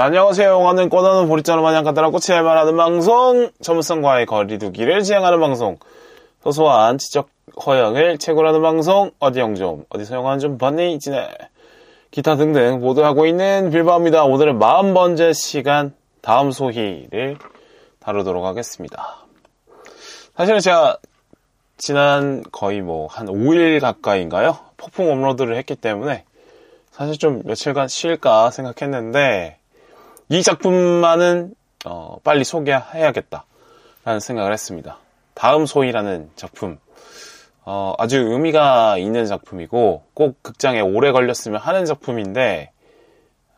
자, 안녕하세요. 영화는 꺼내는 보리자루 마냥 간단한 꽃이 말하는 방송, 전문성과의 거리두기를 지향하는 방송, 소소한 지적 허영을 채굴하는 방송, 어디 영좀, 어디서 영화는 좀 봤니? 지네. 기타 등등 모두 하고 있는 빌바입니다. 오늘은 40번째 시간 다음 소희를 다루도록 하겠습니다. 사실은 제가 지난 거의 뭐 한 5일 가까이인가요? 폭풍 업로드를 했기 때문에 사실 좀 며칠간 쉴까 생각했는데 이 작품만은 어, 빨리 소개해야겠다 라는 생각을 했습니다. 다음 소희라는 작품 어, 아주 의미가 있는 작품이고 꼭 극장에 오래 걸렸으면 하는 작품인데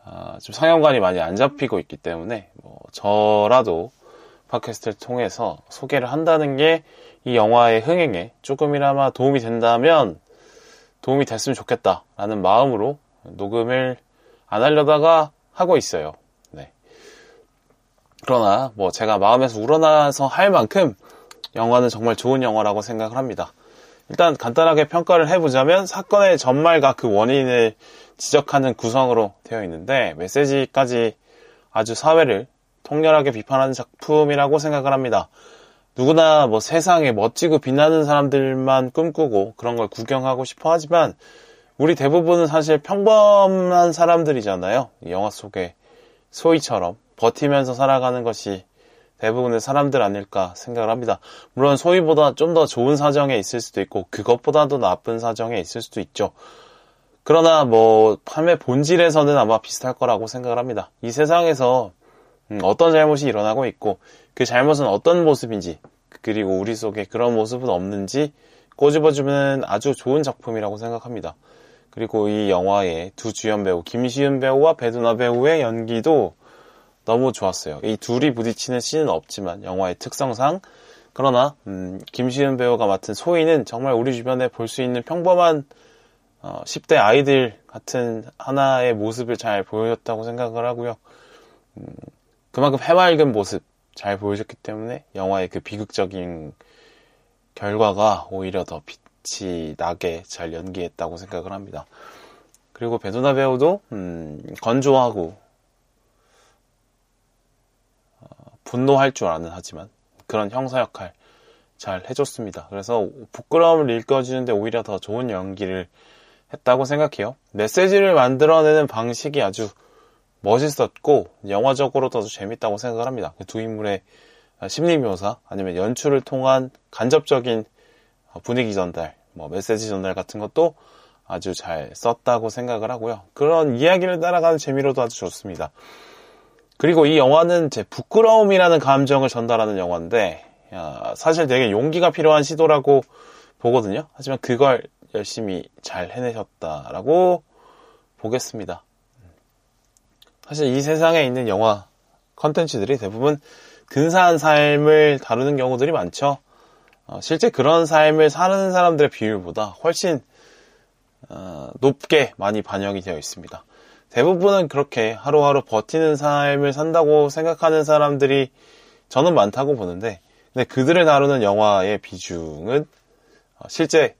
어, 좀 상영관이 많이 안 잡히고 있기 때문에 뭐 저라도 팟캐스트를 통해서 소개를 한다는 게 이 영화의 흥행에 조금이나마 도움이 된다면 도움이 됐으면 좋겠다라는 마음으로 녹음을 안 하려다가 하고 있어요. 네. 그러나 뭐 제가 마음에서 우러나서 할 만큼 영화는 정말 좋은 영화라고 생각을 합니다. 일단 간단하게 평가를 해보자면 사건의 전말과 그 원인을 지적하는 구성으로 되어 있는데 메시지까지 아주 사회를 통렬하게 비판하는 작품이라고 생각을 합니다. 누구나 뭐 세상에 멋지고 빛나는 사람들만 꿈꾸고 그런 걸 구경하고 싶어 하지만 우리 대부분은 사실 평범한 사람들이잖아요. 영화 속의 소희처럼 버티면서 살아가는 것이 대부분의 사람들 아닐까 생각을 합니다. 물론 소희보다 좀 더 좋은 사정에 있을 수도 있고 그것보다도 나쁜 사정에 있을 수도 있죠. 그러나 뭐 삶의 본질에서는 아마 비슷할 거라고 생각을 합니다. 이 세상에서 음, 어떤 잘못이 일어나고 있고 그 잘못은 어떤 모습인지 그리고 우리 속에 그런 모습은 없는지 꼬집어주면 아주 좋은 작품이라고 생각합니다. 그리고 이 영화의 두 주연 배우 김시윤 배우와 배두나 배우의 연기도 너무 좋았어요. 이 둘이 부딪히는 씬은 없지만 영화의 특성상 그러나 음, 김시윤 배우가 맡은 소희는 정말 우리 주변에 볼 수 있는 평범한 어, 10대 아이들 같은 하나의 모습을 잘 보여줬다고 생각을 하고요. 음, 그만큼 해맑은 모습 잘 보여줬기 때문에 영화의 그 비극적인 결과가 오히려 더 빛이 나게 잘 연기했다고 생각을 합니다. 그리고 베두나 배우도 음, 건조하고 어, 분노할 줄 아는 하지만 그런 형사 역할 잘 해줬습니다. 그래서 부끄러움을 일깨워주는데 오히려 더 좋은 연기를 했다고 생각해요. 메시지를 만들어내는 방식이 아주 멋있었고 영화적으로도 아주 재밌다고 생각을 합니다. 그두 인물의 심리 묘사 아니면 연출을 통한 간접적인 분위기 전달, 뭐 메시지 전달 같은 것도 아주 잘 썼다고 생각을 하고요. 그런 이야기를 따라가는 재미로도 아주 좋습니다. 그리고 이 영화는 제 부끄러움이라는 감정을 전달하는 영화인데 사실 되게 용기가 필요한 시도라고 보거든요. 하지만 그걸 열심히 잘 해내셨다라고 보겠습니다. 사실 이 세상에 있는 영화 컨텐츠들이 대부분 근사한 삶을 다루는 경우들이 많죠. 어, 실제 그런 삶을 사는 사람들의 비율보다 훨씬 어, 높게 많이 반영이 되어 있습니다. 대부분은 그렇게 하루하루 버티는 삶을 산다고 생각하는 사람들이 저는 많다고 보는데, 근데 그들을 다루는 영화의 비중은 어, 실제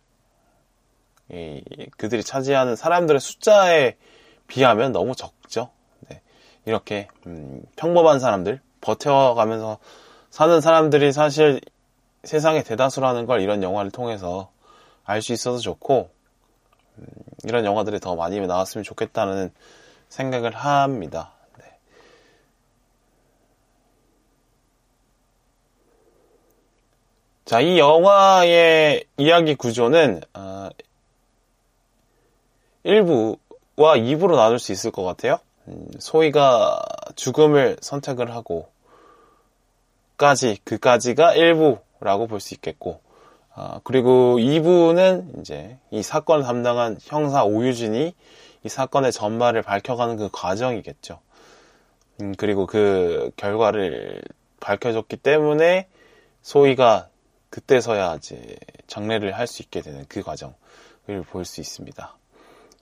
그들이 차지하는 사람들의 숫자에 비하면 너무 적죠. 이렇게 음, 평범한 사람들 버텨가면서 사는 사람들이 사실 세상의 대다수라는 걸 이런 영화를 통해서 알 수 있어서 좋고 음, 이런 영화들이 더 많이 나왔으면 좋겠다는 생각을 합니다. 네. 자, 이 영화의 이야기 구조는 어, 1부와 2부로 나눌 수 있을 것 같아요. 음, 소희가 죽음을 선택을 하고 까지 그까지가 일부라고 볼 수 있겠고 아, 그리고 2부는 이제 이 사건을 담당한 형사 오유진이 이 사건의 전말을 밝혀가는 그 과정이겠죠. 음, 그리고 그 결과를 밝혀줬기 때문에 소희가 그때서야 이제 장례를 할 수 있게 되는 그 과정을 볼 수 있습니다.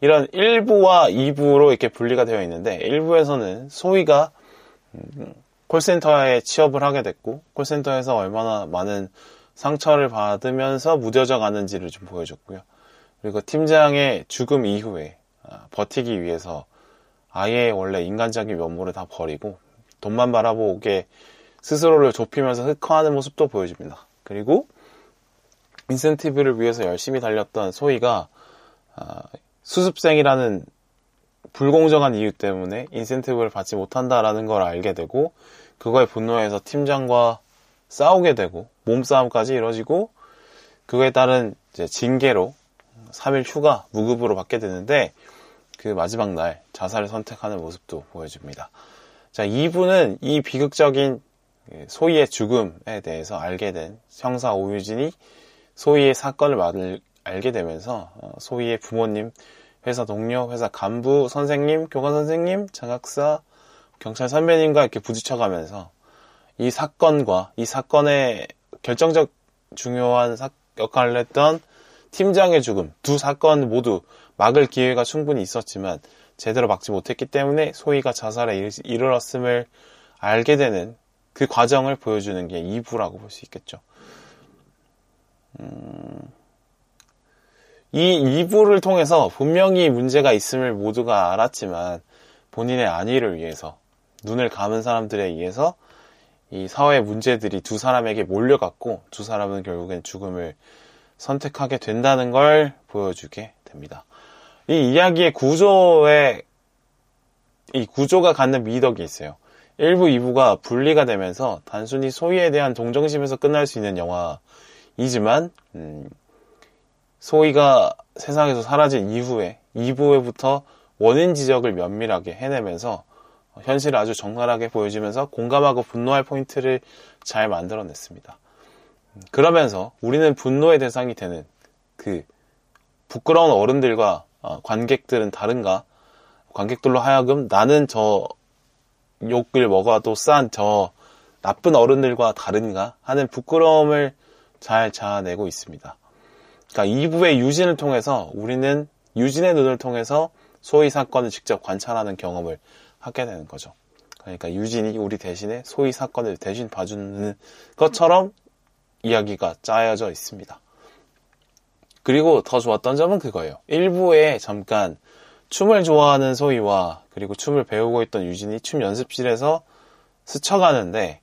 이런 1부와 2부로 이렇게 분리가 되어 있는데 1부에서는 소희가 음, 콜센터에 취업을 하게 됐고 콜센터에서 얼마나 많은 상처를 받으면서 무뎌져 가는지를 좀 보여줬고요. 그리고 팀장의 죽음 이후에 아, 버티기 위해서 아예 원래 인간적인 면모를 다 버리고 돈만 바라보게 스스로를 좁히면서 흑화하는 모습도 보여줍니다. 그리고 인센티브를 위해서 열심히 달렸던 소희가 아, 수습생이라는 불공정한 이유 때문에 인센티브를 받지 못한다라는 걸 알게 되고 그거에 분노해서 팀장과 싸우게 되고 몸싸움까지 이뤄지고 그거에 따른 징계로 3일 휴가 무급으로 받게 되는데 그 마지막 날 자살을 선택하는 모습도 보여줍니다. 자, 2부는 이 비극적인 소희의 죽음에 대해서 알게 된 형사 오유진이 소희의 사건을 말, 알게 되면서 어, 소희의 부모님, 회사 동료, 회사 간부, 선생님, 교관 선생님, 장학사, 경찰 선배님과 이렇게 부딪혀가면서 이 사건과 이 사건의 결정적 중요한 사, 역할을 했던 팀장의 죽음 두 사건 모두 막을 기회가 충분히 있었지만 제대로 막지 못했기 때문에 소희가 자살에 이르렀음을 알게 되는 그 과정을 보여주는 게 2부라고 볼 수 있겠죠. 음... 이 2부를 통해서 분명히 문제가 있음을 모두가 알았지만 본인의 안위를 위해서 눈을 감은 사람들에 의해서 이 사회 문제들이 두 사람에게 몰려갔고 두 사람은 결국엔 죽음을 선택하게 된다는 걸 보여주게 됩니다. 이 이야기의 구조에 이 구조가 갖는 미덕이 있어요. 1부, 2부가 분리가 되면서 단순히 소희에 대한 동정심에서 끝날 수 있는 영화이지만 음, 소희가 세상에서 사라진 이후에 2부에부터 원인 지적을 면밀하게 해내면서 현실을 아주 적나라하게 보여주면서 공감하고 분노할 포인트를 잘 만들어냈습니다. 그러면서 우리는 분노의 대상이 되는 그 부끄러운 어른들과 어, 관객들은 다른가? 관객들로 하여금 나는 저 욕을 먹어도 싼 저 나쁜 어른들과 다른가? 하는 부끄러움을 잘 자아내고 있습니다. 그러니까 2부의 유진을 통해서 우리는 유진의 눈을 통해서 소위 사건을 직접 관찰하는 경험을 하게 되는 거죠. 그러니까 유진이 우리 대신에 소위 사건을 대신 봐주는 것처럼 이야기가 짜여져 있습니다. 그리고 더 좋았던 점은 그거예요. 일부에 잠깐 춤을 좋아하는 소희와 그리고 춤을 배우고 있던 유진이 춤 연습실에서 스쳐가는데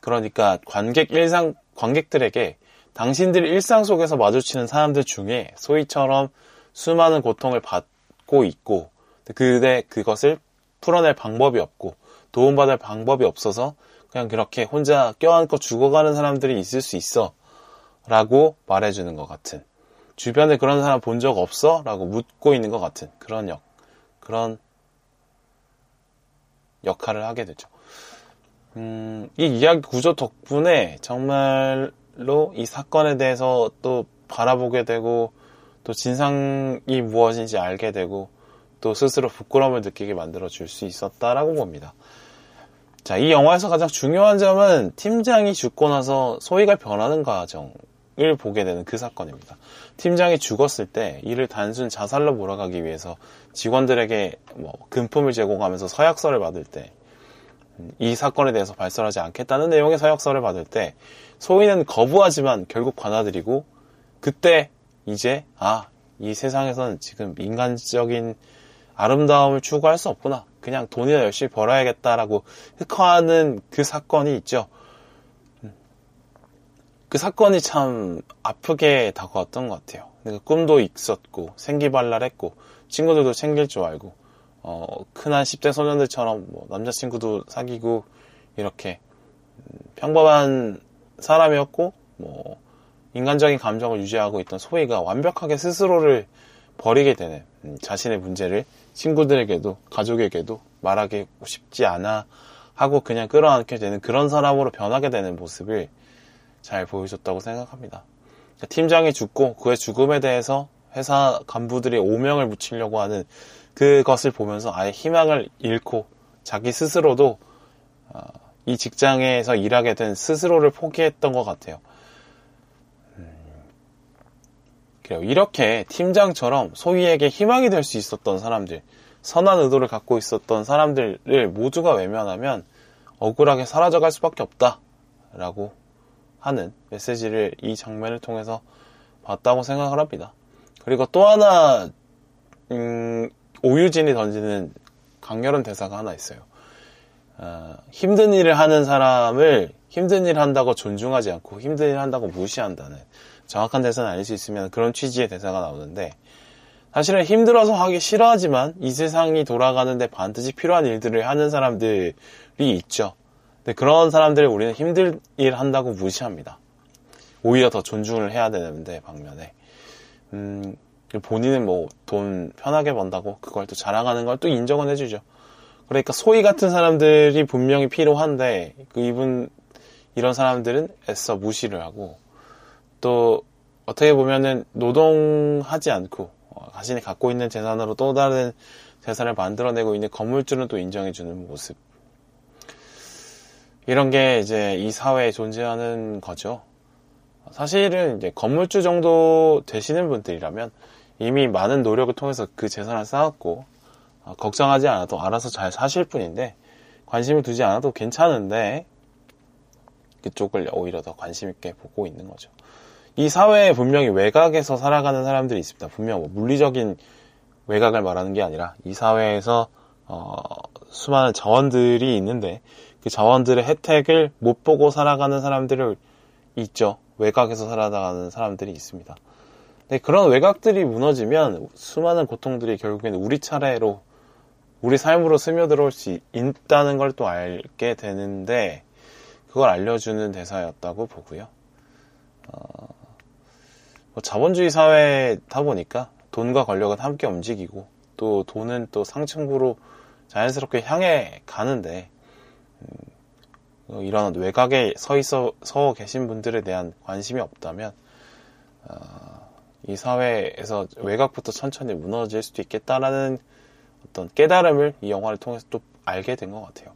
그러니까 관객 일상 관객들에게 당신들 일상 속에서 마주치는 사람들 중에 소희처럼 수많은 고통을 받고 있고 그대 그것을 풀어낼 방법이 없고 도움받을 방법이 없어서 그냥 그렇게 혼자 껴안고 죽어가는 사람들이 있을 수 있어 라고 말해주는 것 같은 주변에 그런 사람 본 적 없어? 라고 묻고 있는 것 같은 그런 역 그런 역할을 하게 되죠. 음, 이 이야기 구조 덕분에 정말로 이 사건에 대해서 또 바라보게 되고 또 진상이 무엇인지 알게 되고 또 스스로 부끄러움을 느끼게 만들어 줄 수 있었다라고 봅니다. 자, 이 영화에서 가장 중요한 점은 팀장이 죽고 나서 소희가 변하는 과정을 보게 되는 그 사건입니다. 팀장이 죽었을 때 이를 단순 자살로 몰아가기 위해서 직원들에게 뭐 금품을 제공하면서 서약서를 받을 때 이 사건에 대해서 발설하지 않겠다는 내용의 서약서를 받을 때 소희는 거부하지만 결국 받아들이고 그때 이제 아, 이 세상에서는 지금 인간적인 아름다움을 추구할 수 없구나. 그냥 돈이나 열심히 벌어야겠다라고 흑화하는 그 사건이 있죠. 그 사건이 참 아프게 다가왔던 것 같아요. 그 꿈도 있었고 생기발랄했고 친구들도 챙길 줄 알고 어, 큰한 10대 소년들처럼 뭐 남자친구도 사귀고 이렇게 평범한 사람이었고 뭐 인간적인 감정을 유지하고 있던 소희가 완벽하게 스스로를 버리게 되는 음, 자신의 문제를 친구들에게도 가족에게도 말하기 쉽지 않아 하고 그냥 끌어안게 되는 그런 사람으로 변하게 되는 모습을 잘 보여줬다고 생각합니다. 그러니까 팀장이 죽고 그의 죽음에 대해서 회사 간부들이 오명을 붙이려고 하는 그것을 보면서 아예 희망을 잃고 자기 스스로도 어, 이 직장에서 일하게 된 스스로를 포기했던 것 같아요. 그래요. 이렇게 팀장처럼 소희에게 희망이 될 수 있었던 사람들, 선한 의도를 갖고 있었던 사람들을 모두가 외면하면 억울하게 사라져갈 수밖에 없다. 라고 하는 메시지를 이 장면을 통해서 봤다고 생각을 합니다. 그리고 또 하나, 음, 오유진이 던지는 강렬한 대사가 하나 있어요. 어, 힘든 일을 하는 사람을 힘든 일을 한다고 존중하지 않고 힘든 일을 한다고 무시한다는 정확한 대사는 아닐 수 있으면 그런 취지의 대사가 나오는데 사실은 힘들어서 하기 싫어하지만 이 세상이 돌아가는데 반드시 필요한 일들을 하는 사람들이 있죠. 근데 그런 사람들을 우리는 힘든 일 한다고 무시합니다. 오히려 더 존중을 해야 되는데 방면에 음, 본인은 뭐 돈 편하게 번다고 그걸 또 자랑하는 걸 또 인정은 해주죠. 그러니까 소위 같은 사람들이 분명히 필요한데 그 이분 이런 사람들은 애써 무시를 하고 또 어떻게 보면은 노동하지 않고 어, 자신이 갖고 있는 재산으로 또 다른 재산을 만들어내고 있는 건물주는 또 인정해주는 모습. 이런 게 이제 이 사회에 존재하는 거죠. 사실은 이제 건물주 정도 되시는 분들이라면 이미 많은 노력을 통해서 그 재산을 쌓았고 어, 걱정하지 않아도 알아서 잘 사실 뿐인데 관심을 두지 않아도 괜찮은데 그쪽을 오히려 더 관심 있게 보고 있는 거죠. 이 사회에 분명히 외곽에서 살아가는 사람들이 있습니다. 분명 뭐 물리적인 외곽을 말하는 게 아니라 이 사회에서 어, 수많은 자원들이 있는데 그 자원들의 혜택을 못 보고 살아가는 사람들을 있죠. 외곽에서 살아가는 사람들이 있습니다. 근데 그런 외곽들이 무너지면 수많은 고통들이 결국에는 우리 차례로 우리 삶으로 스며들어올 수 있다는 걸 또 알게 되는데 그걸 알려주는 대사였다고 보고요. 어, 뭐 자본주의 사회다 보니까 돈과 권력은 함께 움직이고 또 돈은 또 상층부로 자연스럽게 향해 가는데 음, 이런 외곽에 서 있어 서 계신 분들에 대한 관심이 없다면 어, 이 사회에서 외곽부터 천천히 무너질 수도 있겠다라는 어떤 깨달음을 이 영화를 통해서 또 알게 된 것 같아요.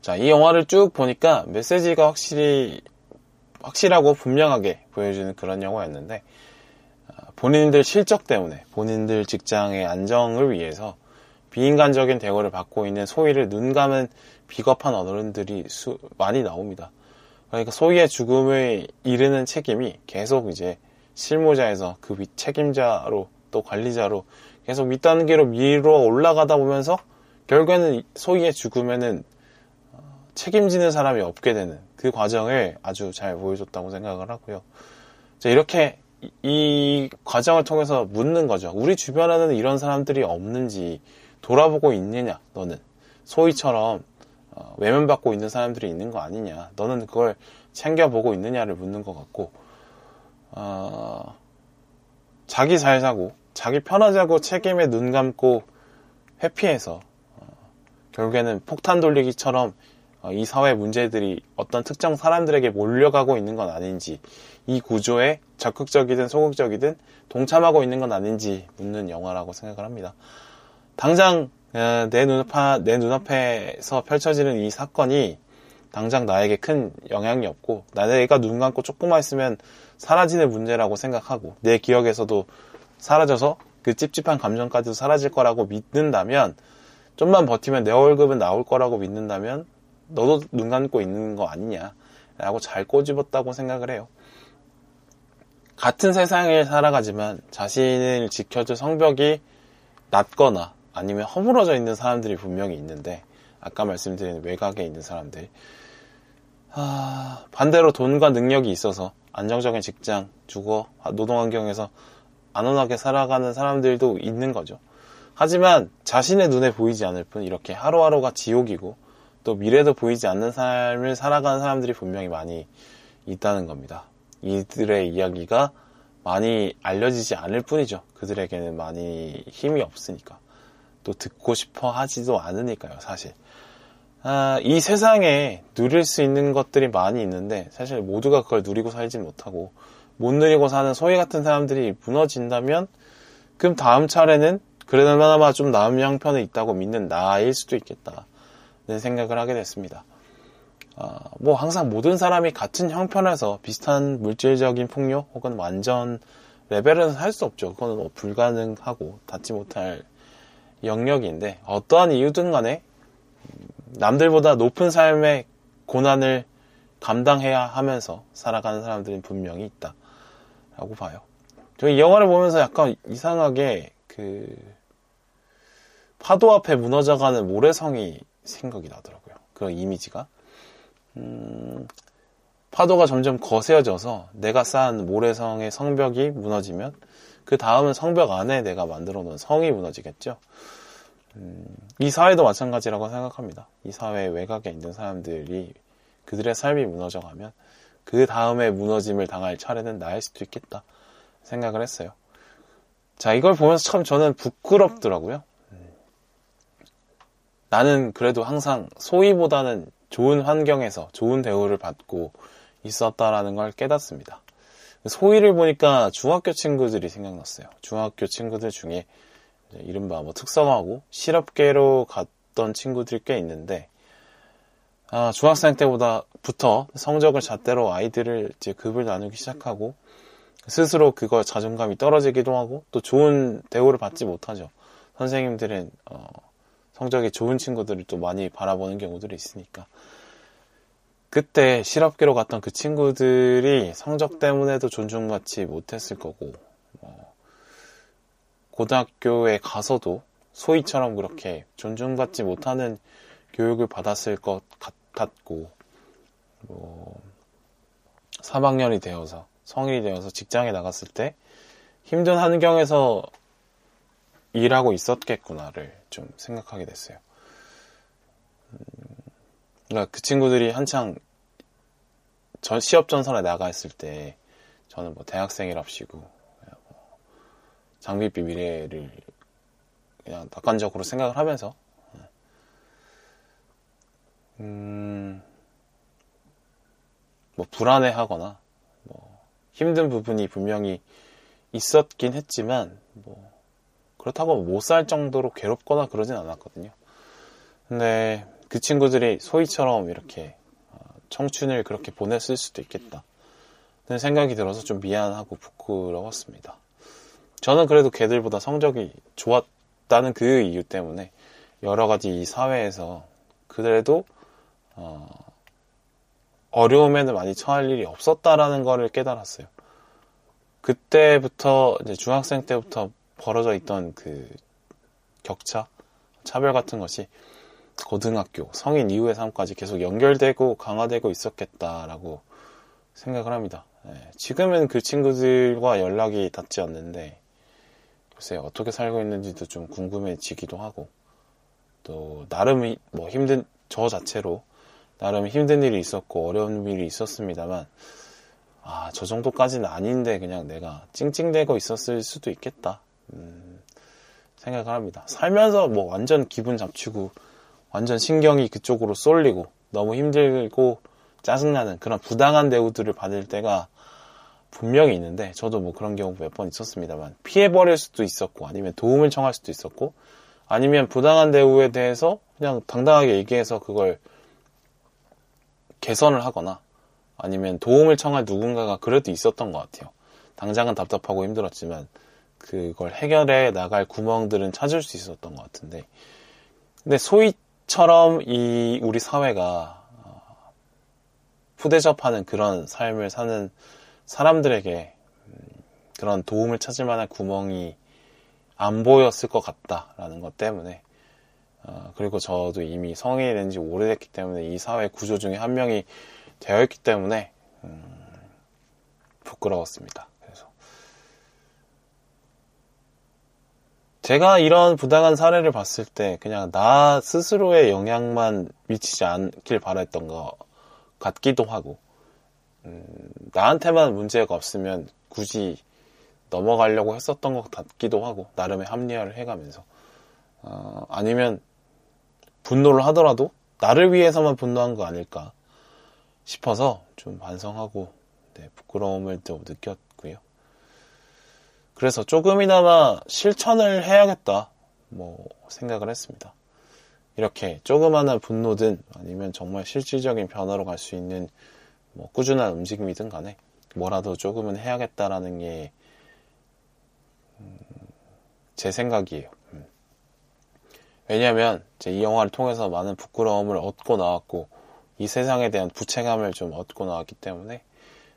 자, 이 영화를 쭉 보니까 메시지가 확실히 확실하고 분명하게 보여주는 그런 영화였는데 어, 본인들 실적 때문에 본인들 직장의 안정을 위해서 비인간적인 대우를 받고 있는 소위를 눈 감은 비겁한 어른들이 수, 많이 나옵니다. 그러니까 소위의 죽음을 이르는 책임이 계속 이제 실무자에서 그 책임자로 또 관리자로 계속 윗단계로 밀어 올라가다 보면서 결국에는 소위의 죽음에는 어, 책임지는 사람이 없게 되는 그 과정을 아주 잘 보여줬다고 생각을 하고요. 이렇게 이 과정을 통해서 묻는 거죠. 우리 주변에는 이런 사람들이 없는지 돌아보고 있느냐, 너는. 소위처럼 어, 외면받고 있는 사람들이 있는 거 아니냐. 너는 그걸 챙겨보고 있느냐를 묻는 것 같고, 어, 자기 잘 사고, 자기 편하자고 책임에 눈 감고 회피해서, 어, 결국에는 폭탄 돌리기처럼 어, 이 사회 문제들이 어떤 특정 사람들에게 몰려가고 있는 건 아닌지, 이 구조에 적극적이든 소극적이든 동참하고 있는 건 아닌지 묻는 영화라고 생각을 합니다. 당장 어, 내 눈앞 내 눈앞에서 펼쳐지는 이 사건이 당장 나에게 큰 영향이 없고 나내가 눈 감고 조금만 있으면 사라지는 문제라고 생각하고 내 기억에서도 사라져서 그 찝찝한 감정까지도 사라질 거라고 믿는다면 좀만 버티면 내 월급은 나올 거라고 믿는다면 너도 눈 감고 있는 거 아니냐라고 잘 꼬집었다고 생각을 해요. 같은 세상에 살아가지만 자신을 지켜줄 성벽이 낮거나 아니면 허물어져 있는 사람들이 분명히 있는데 아까 말씀드린 외곽에 있는 사람들 아, 반대로 돈과 능력이 있어서 안정적인 직장, 주거, 노동 환경에서 안온하게 살아가는 사람들도 있는 거죠. 하지만 자신의 눈에 보이지 않을 뿐 이렇게 하루하루가 지옥이고 또 미래도 보이지 않는 삶을 살아가는 사람들이 분명히 많이 있다는 겁니다. 이들의 이야기가 많이 알려지지 않을 뿐이죠. 그들에게는 많이 힘이 없으니까. 또 듣고 싶어 하지도 않으니까요, 사실. 아, 이 세상에 누릴 수 있는 것들이 많이 있는데, 사실 모두가 그걸 누리고 살지 못하고, 못 누리고 사는 소위 같은 사람들이 무너진다면, 그럼 다음 차례는 그래나마 좀 나은 형편에 있다고 믿는 나일 수도 있겠다. 는 생각을 하게 됐습니다. 어, 뭐 항상 모든 사람이 같은 형편에서 비슷한 물질적인 풍요 혹은 완전 레벨은 할 수 없죠. 그거는 뭐 불가능하고 닿지 못할 영역인데 어떠한 이유든 간에 남들보다 높은 삶의 고난을 감당해야 하면서 살아가는 사람들은 분명히 있다 라고 봐요. 저 이 영화를 보면서 약간 이상하게 그 파도 앞에 무너져가는 모래성이 생각이 나더라고요. 그 이미지가. 음, 파도가 점점 거세져서 내가 쌓은 모래성의 성벽이 무너지면 그 다음은 성벽 안에 내가 만들어 놓은 성이 무너지겠죠. 음, 이 사회도 마찬가지라고 생각합니다. 이 사회 외곽에 있는 사람들이 그들의 삶이 무너져가면 그 다음에 무너짐을 당할 차례는 나일 수도 있겠다 생각을 했어요. 자, 이걸 보면서 참 저는 부끄럽더라고요. 나는 그래도 항상 소위보다는 좋은 환경에서 좋은 대우를 받고 있었다라는 걸 깨닫습니다. 소위를 보니까 중학교 친구들이 생각났어요. 중학교 친구들 중에 이른바 뭐 특성화고 실업계로 갔던 친구들이 꽤 있는데 아, 중학생 때보다부터 성적을 잣대로 아이들을 이제 급을 나누기 시작하고 스스로 그거 자존감이 떨어지기도 하고 또 좋은 대우를 받지 못하죠. 선생님들은 어, 성적이 좋은 친구들을 또 많이 바라보는 경우들이 있으니까. 그때 실업계로 갔던 그 친구들이 성적 때문에도 존중받지 못했을 거고 어, 고등학교에 가서도 소희처럼 그렇게 존중받지 못하는 교육을 받았을 것 같았고 뭐 3학년이 되어서 성인이 되어서 직장에 나갔을 때 힘든 환경에서 일하고 있었겠구나를 좀 생각하게 됐어요. 음, 그러니까 그 친구들이 한창 전 시업 전선에 나가 있을 때 저는 뭐 대학생이랍시고 뭐 장비비 미래를 그냥 낙관적으로 생각을 하면서 음, 뭐 불안해하거나 뭐 힘든 부분이 분명히 있었긴 했지만 뭐 그렇다고 못 살 정도로 괴롭거나 그러진 않았거든요. 근데 그 친구들이 소희처럼 이렇게 어, 청춘을 그렇게 보냈을 수도 있겠다. 는 생각이 들어서 좀 미안하고 부끄러웠습니다. 저는 그래도 걔들보다 성적이 좋았다는 그 이유 때문에 여러 가지 이 사회에서 그래도 어, 어려움에는 많이 처할 일이 없었다라는 거를 깨달았어요. 그때부터 이제 중학생 때부터 벌어져 있던 그 격차, 차별 같은 것이 고등학교, 성인 이후의 삶까지 계속 연결되고 강화되고 있었겠다라고 생각을 합니다. 네, 지금은 그 친구들과 연락이 닿지 않는데 글쎄 어떻게 살고 있는지도 좀 궁금해지기도 하고 또 나름 뭐 힘든 저 자체로 나름 힘든 일이 있었고 어려운 일이 있었습니다만 아, 저 정도까지는 아닌데 그냥 내가 찡찡대고 있었을 수도 있겠다. 음, 생각을 합니다. 살면서 뭐 완전 기분 잡치고 완전 신경이 그쪽으로 쏠리고 너무 힘들고 짜증나는 그런 부당한 대우들을 받을 때가 분명히 있는데 저도 뭐 그런 경우 몇 번 있었습니다만 피해버릴 수도 있었고 아니면 도움을 청할 수도 있었고 아니면 부당한 대우에 대해서 그냥 당당하게 얘기해서 그걸 개선을 하거나 아니면 도움을 청할 누군가가 그래도 있었던 것 같아요. 당장은 답답하고 힘들었지만 그걸 해결해 나갈 구멍들은 찾을 수 있었던 것 같은데 근데 소위처럼 이 우리 사회가 어, 푸대접하는 그런 삶을 사는 사람들에게 음, 그런 도움을 찾을 만한 구멍이 안 보였을 것 같다라는 것 때문에 어, 그리고 저도 이미 성인이 된 지 오래됐기 때문에 이 사회 구조 중에 한 명이 되어 있기 때문에 음, 부끄러웠습니다. 그래서 제가 이런 부당한 사례를 봤을 때 그냥 나 스스로의 영향만 미치지 않길 바랬던 것 같기도 하고 음, 나한테만 문제가 없으면 굳이 넘어가려고 했었던 것 같기도 하고 나름의 합리화를 해가면서 어, 아니면 분노를 하더라도 나를 위해서만 분노한 거 아닐까 싶어서 좀 반성하고 네, 부끄러움을 또 느꼈고요. 그래서 조금이나마 실천을 해야겠다 뭐 생각을 했습니다. 이렇게 조그마한 분노든 아니면 정말 실질적인 변화로 갈 수 있는 뭐 꾸준한 움직임이든 간에 뭐라도 조금은 해야겠다라는 게제 음, 생각이에요. 왜냐하면 이 영화를 통해서 많은 부끄러움을 얻고 나왔고 이 세상에 대한 부채감을 좀 얻고 나왔기 때문에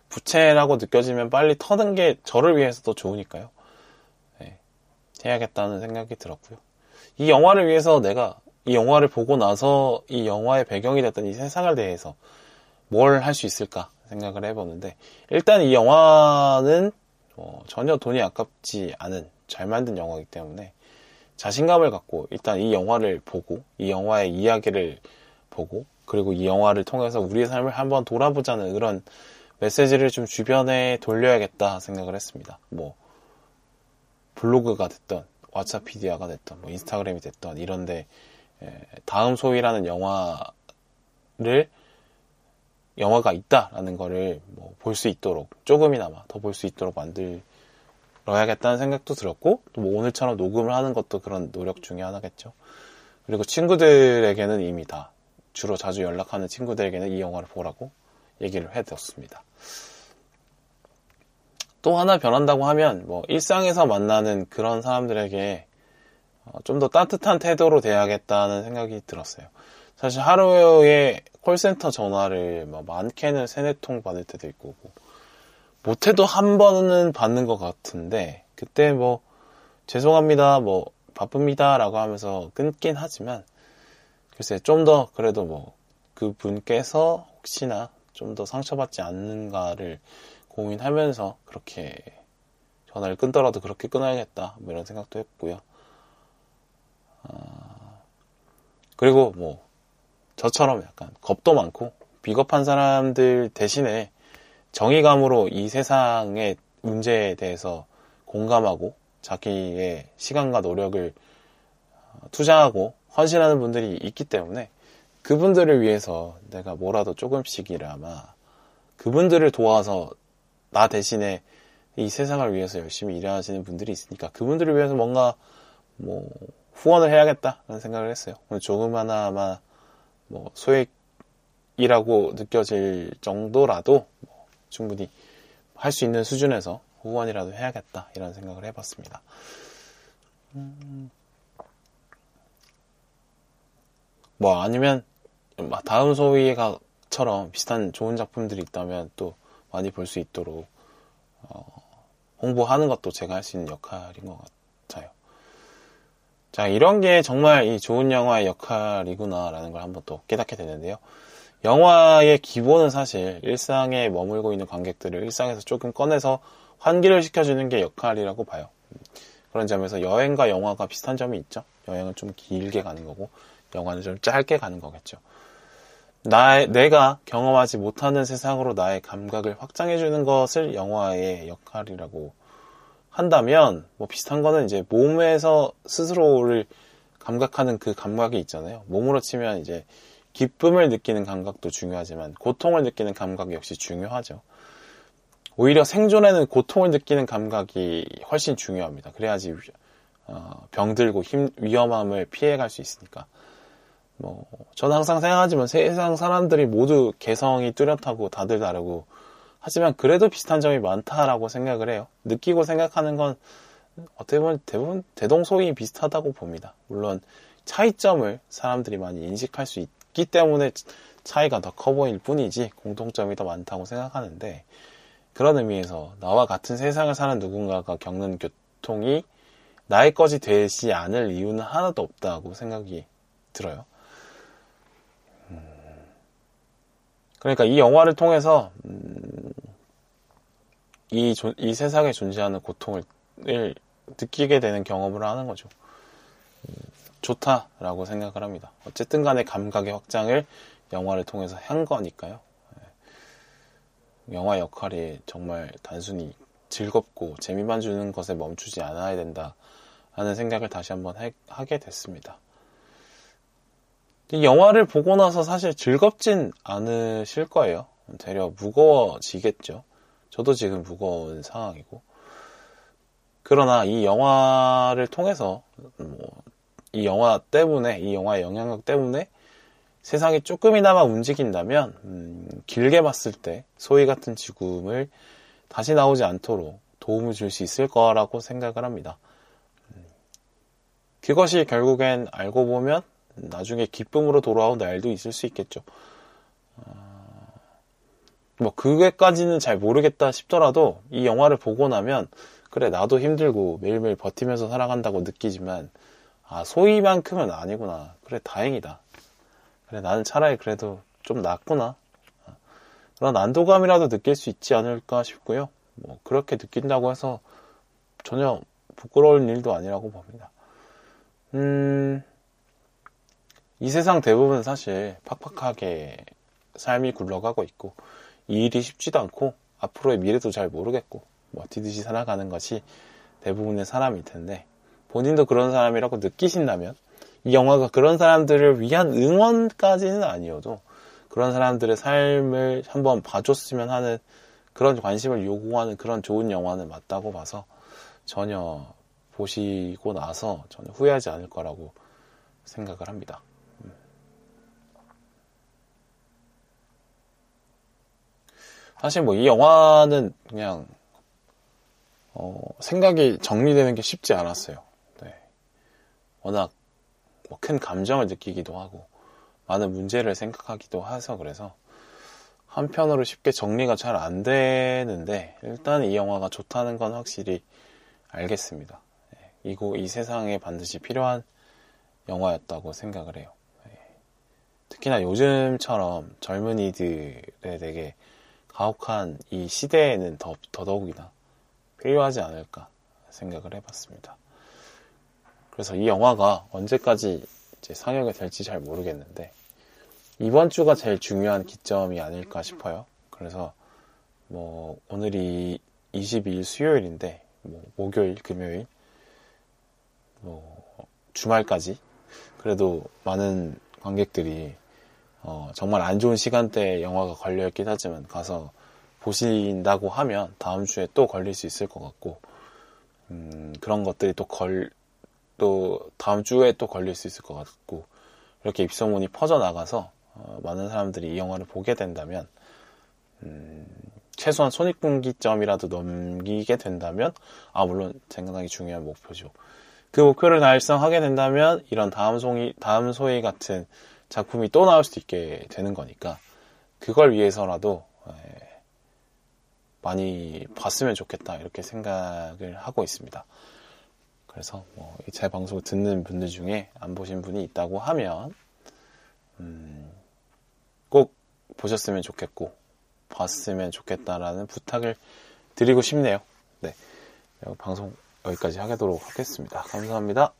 부채라고 느껴지면 빨리 터는 게 저를 위해서 더 좋으니까요. 네, 해야겠다는 생각이 들었고요. 이 영화를 위해서 내가 이 영화를 보고 나서 이 영화의 배경이 됐던 이 세상을 대해서 뭘 할 수 있을까 생각을 해보는데 일단 이 영화는 어, 전혀 돈이 아깝지 않은 잘 만든 영화이기 때문에 자신감을 갖고 일단 이 영화를 보고 이 영화의 이야기를 보고 그리고 이 영화를 통해서 우리의 삶을 한번 돌아보자는 그런 메시지를 좀 주변에 돌려야겠다 생각을 했습니다. 뭐 블로그가 됐던 왓챠피디아가 됐던 뭐 인스타그램이 됐던 이런데 다음 소위라는 영화를 영화가 있다라는 거를 뭐 볼 수 있도록 조금이나마 더 볼 수 있도록 만들어야겠다는 생각도 들었고 또 뭐 오늘처럼 녹음을 하는 것도 그런 노력 중에 하나겠죠. 그리고 친구들에게는 이미 다 주로 자주 연락하는 친구들에게는 이 영화를 보라고 얘기를 해드렸습니다. 또 하나 변한다고 하면 뭐 일상에서 만나는 그런 사람들에게 어, 좀더 따뜻한 태도로 대하겠다는 생각이 들었어요. 사실 하루에 콜센터 전화를 뭐 많게는 세네 통 받을 때도 있고 뭐 못해도 한 번은 받는 것 같은데 그때 뭐 죄송합니다 뭐 바쁩니다라고 하면서 끊긴 하지만 글쎄 좀 더 그래도 뭐 그분께서 혹시나 좀 더 상처받지 않는가를 고민하면서 그렇게 전화를 끊더라도 그렇게 끊어야겠다 뭐 이런 생각도 했고요. 어, 그리고 뭐 저처럼 약간 겁도 많고 비겁한 사람들 대신에 정의감으로 이 세상의 문제에 대해서 공감하고 자기의 시간과 노력을 어, 투자하고 헌신하는 분들이 있기 때문에 그분들을 위해서 내가 뭐라도 조금씩이라마 그분들을 도와서 나 대신에 이 세상을 위해서 열심히 일하시는 분들이 있으니까 그분들을 위해서 뭔가 뭐 후원을 해야겠다라는 생각을 했어요. 조금하나마 뭐 소액이라고 느껴질 정도라도 뭐 충분히 할 수 있는 수준에서 후원이라도 해야겠다 이런 생각을 해봤습니다. 음... 뭐 아니면 다음 소위가처럼 비슷한 좋은 작품들이 있다면 또 많이 볼 수 있도록 어, 홍보하는 것도 제가 할 수 있는 역할인 것 같아요. 자, 이런 게 정말 이 좋은 영화의 역할이구나라는 걸 한번 또 깨닫게 되는데요. 영화의 기본은 사실 일상에 머물고 있는 관객들을 일상에서 조금 꺼내서 환기를 시켜주는 게 역할이라고 봐요. 그런 점에서 여행과 영화가 비슷한 점이 있죠. 여행은 좀 길게 가는 거고, 영화는 좀 짧게 가는 거겠죠. 나 내가 경험하지 못하는 세상으로 나의 감각을 확장해주는 것을 영화의 역할이라고 한다면 뭐 비슷한 거는 이제 몸에서 스스로를 감각하는 그 감각이 있잖아요. 몸으로 치면 이제 기쁨을 느끼는 감각도 중요하지만 고통을 느끼는 감각이 역시 중요하죠. 오히려 생존에는 고통을 느끼는 감각이 훨씬 중요합니다. 그래야지 어, 병들고 힘, 위험함을 피해갈 수 있으니까. 뭐 저는 항상 생각하지만 세상 사람들이 모두 개성이 뚜렷하고 다들 다르고 하지만 그래도 비슷한 점이 많다라고 생각을 해요. 느끼고 생각하는 건 어떻게 보면 대부분 대동소이 비슷하다고 봅니다. 물론 차이점을 사람들이 많이 인식할 수 있기 때문에 차이가 더 커 보일 뿐이지 공통점이 더 많다고 생각하는데 그런 의미에서 나와 같은 세상을 사는 누군가가 겪는 교통이 나의 것이 되지 않을 이유는 하나도 없다고 생각이 들어요. 그러니까 이 영화를 통해서 음, 이, 이 세상에 존재하는 고통을 느끼게 되는 경험을 하는 거죠. 음, 좋다라고 생각을 합니다. 어쨌든 간에 감각의 확장을 영화를 통해서 한 거니까요. 예. 영화 역할이 정말 단순히 즐겁고 재미만 주는 것에 멈추지 않아야 된다 하는 생각을 다시 한번 하게 됐습니다. 영화를 보고 나서 사실 즐겁진 않으실 거예요. 되려 무거워지겠죠. 저도 지금 무거운 상황이고. 그러나 이 영화를 통해서, 뭐, 이 영화 때문에, 이 영화의 영향력 때문에 세상이 조금이나마 움직인다면, 음, 길게 봤을 때 소위 같은 죽음을 다시 나오지 않도록 도움을 줄 수 있을 거라고 생각을 합니다. 음, 그것이 결국엔 알고 보면 나중에 기쁨으로 돌아온 날도 있을 수 있겠죠. 어... 뭐 그게까지는 잘 모르겠다 싶더라도 이 영화를 보고 나면 그래 나도 힘들고 매일매일 버티면서 살아간다고 느끼지만 아, 소희만큼은 아니구나. 그래, 다행이다. 그래, 나는 차라리 그래도 좀 낫구나. 그런 안도감이라도 느낄 수 있지 않을까 싶고요. 뭐, 그렇게 느낀다고 해서 전혀 부끄러운 일도 아니라고 봅니다. 음, 이 세상 대부분 사실 팍팍하게 삶이 굴러가고 있고, 이 일이 쉽지도 않고, 앞으로의 미래도 잘 모르겠고, 뭐, 뒤듯이 살아가는 것이 대부분의 사람일 텐데, 본인도 그런 사람이라고 느끼신다면 이 영화가 그런 사람들을 위한 응원까지는 아니어도 그런 사람들의 삶을 한번 봐줬으면 하는 그런 관심을 요구하는 그런 좋은 영화는 맞다고 봐서 전혀 보시고 나서 전혀 후회하지 않을 거라고 생각을 합니다. 사실 뭐 이 영화는 그냥 어, 생각이 정리되는 게 쉽지 않았어요. 워낙 뭐 큰 감정을 느끼기도 하고 많은 문제를 생각하기도 해서 그래서 한편으로 쉽게 정리가 잘 안 되는데 일단 이 영화가 좋다는 건 확실히 알겠습니다. 네, 이고 이 세상에 반드시 필요한 영화였다고 생각을 해요. 네. 특히나 요즘처럼 젊은이들에 되게 가혹한 이 시대에는 더, 더더욱이나 필요하지 않을까 생각을 해봤습니다. 그래서 이 영화가 언제까지 상영이 될지 잘 모르겠는데 이번 주가 제일 중요한 기점이 아닐까 싶어요. 그래서 뭐 오늘이 22일 수요일인데 뭐 목요일, 금요일, 뭐 주말까지 그래도 많은 관객들이 어 정말 안 좋은 시간대에 영화가 걸려 있긴 하지만 가서 보신다고 하면 다음 주에 또 걸릴 수 있을 것 같고 음, 그런 것들이 또 걸 또 다음 주에 또 걸릴 수 있을 것 같고 이렇게 입소문이 퍼져나가서 어, 많은 사람들이 이 영화를 보게 된다면 음, 최소한 손익분기점이라도 넘기게 된다면 아 물론 상당히 중요한 목표죠. 그 목표를 달성하게 된다면 이런 다음 소위 다음 소위 같은 작품이 또 나올 수도 있게 되는 거니까 그걸 위해서라도 에, 많이 봤으면 좋겠다 이렇게 생각을 하고 있습니다. 그래서 뭐 제 방송을 듣는 분들 중에 안 보신 분이 있다고 하면 음, 꼭 보셨으면 좋겠고 봤으면 좋겠다라는 부탁을 드리고 싶네요. 네, 방송 여기까지 하도록 하겠습니다. 감사합니다.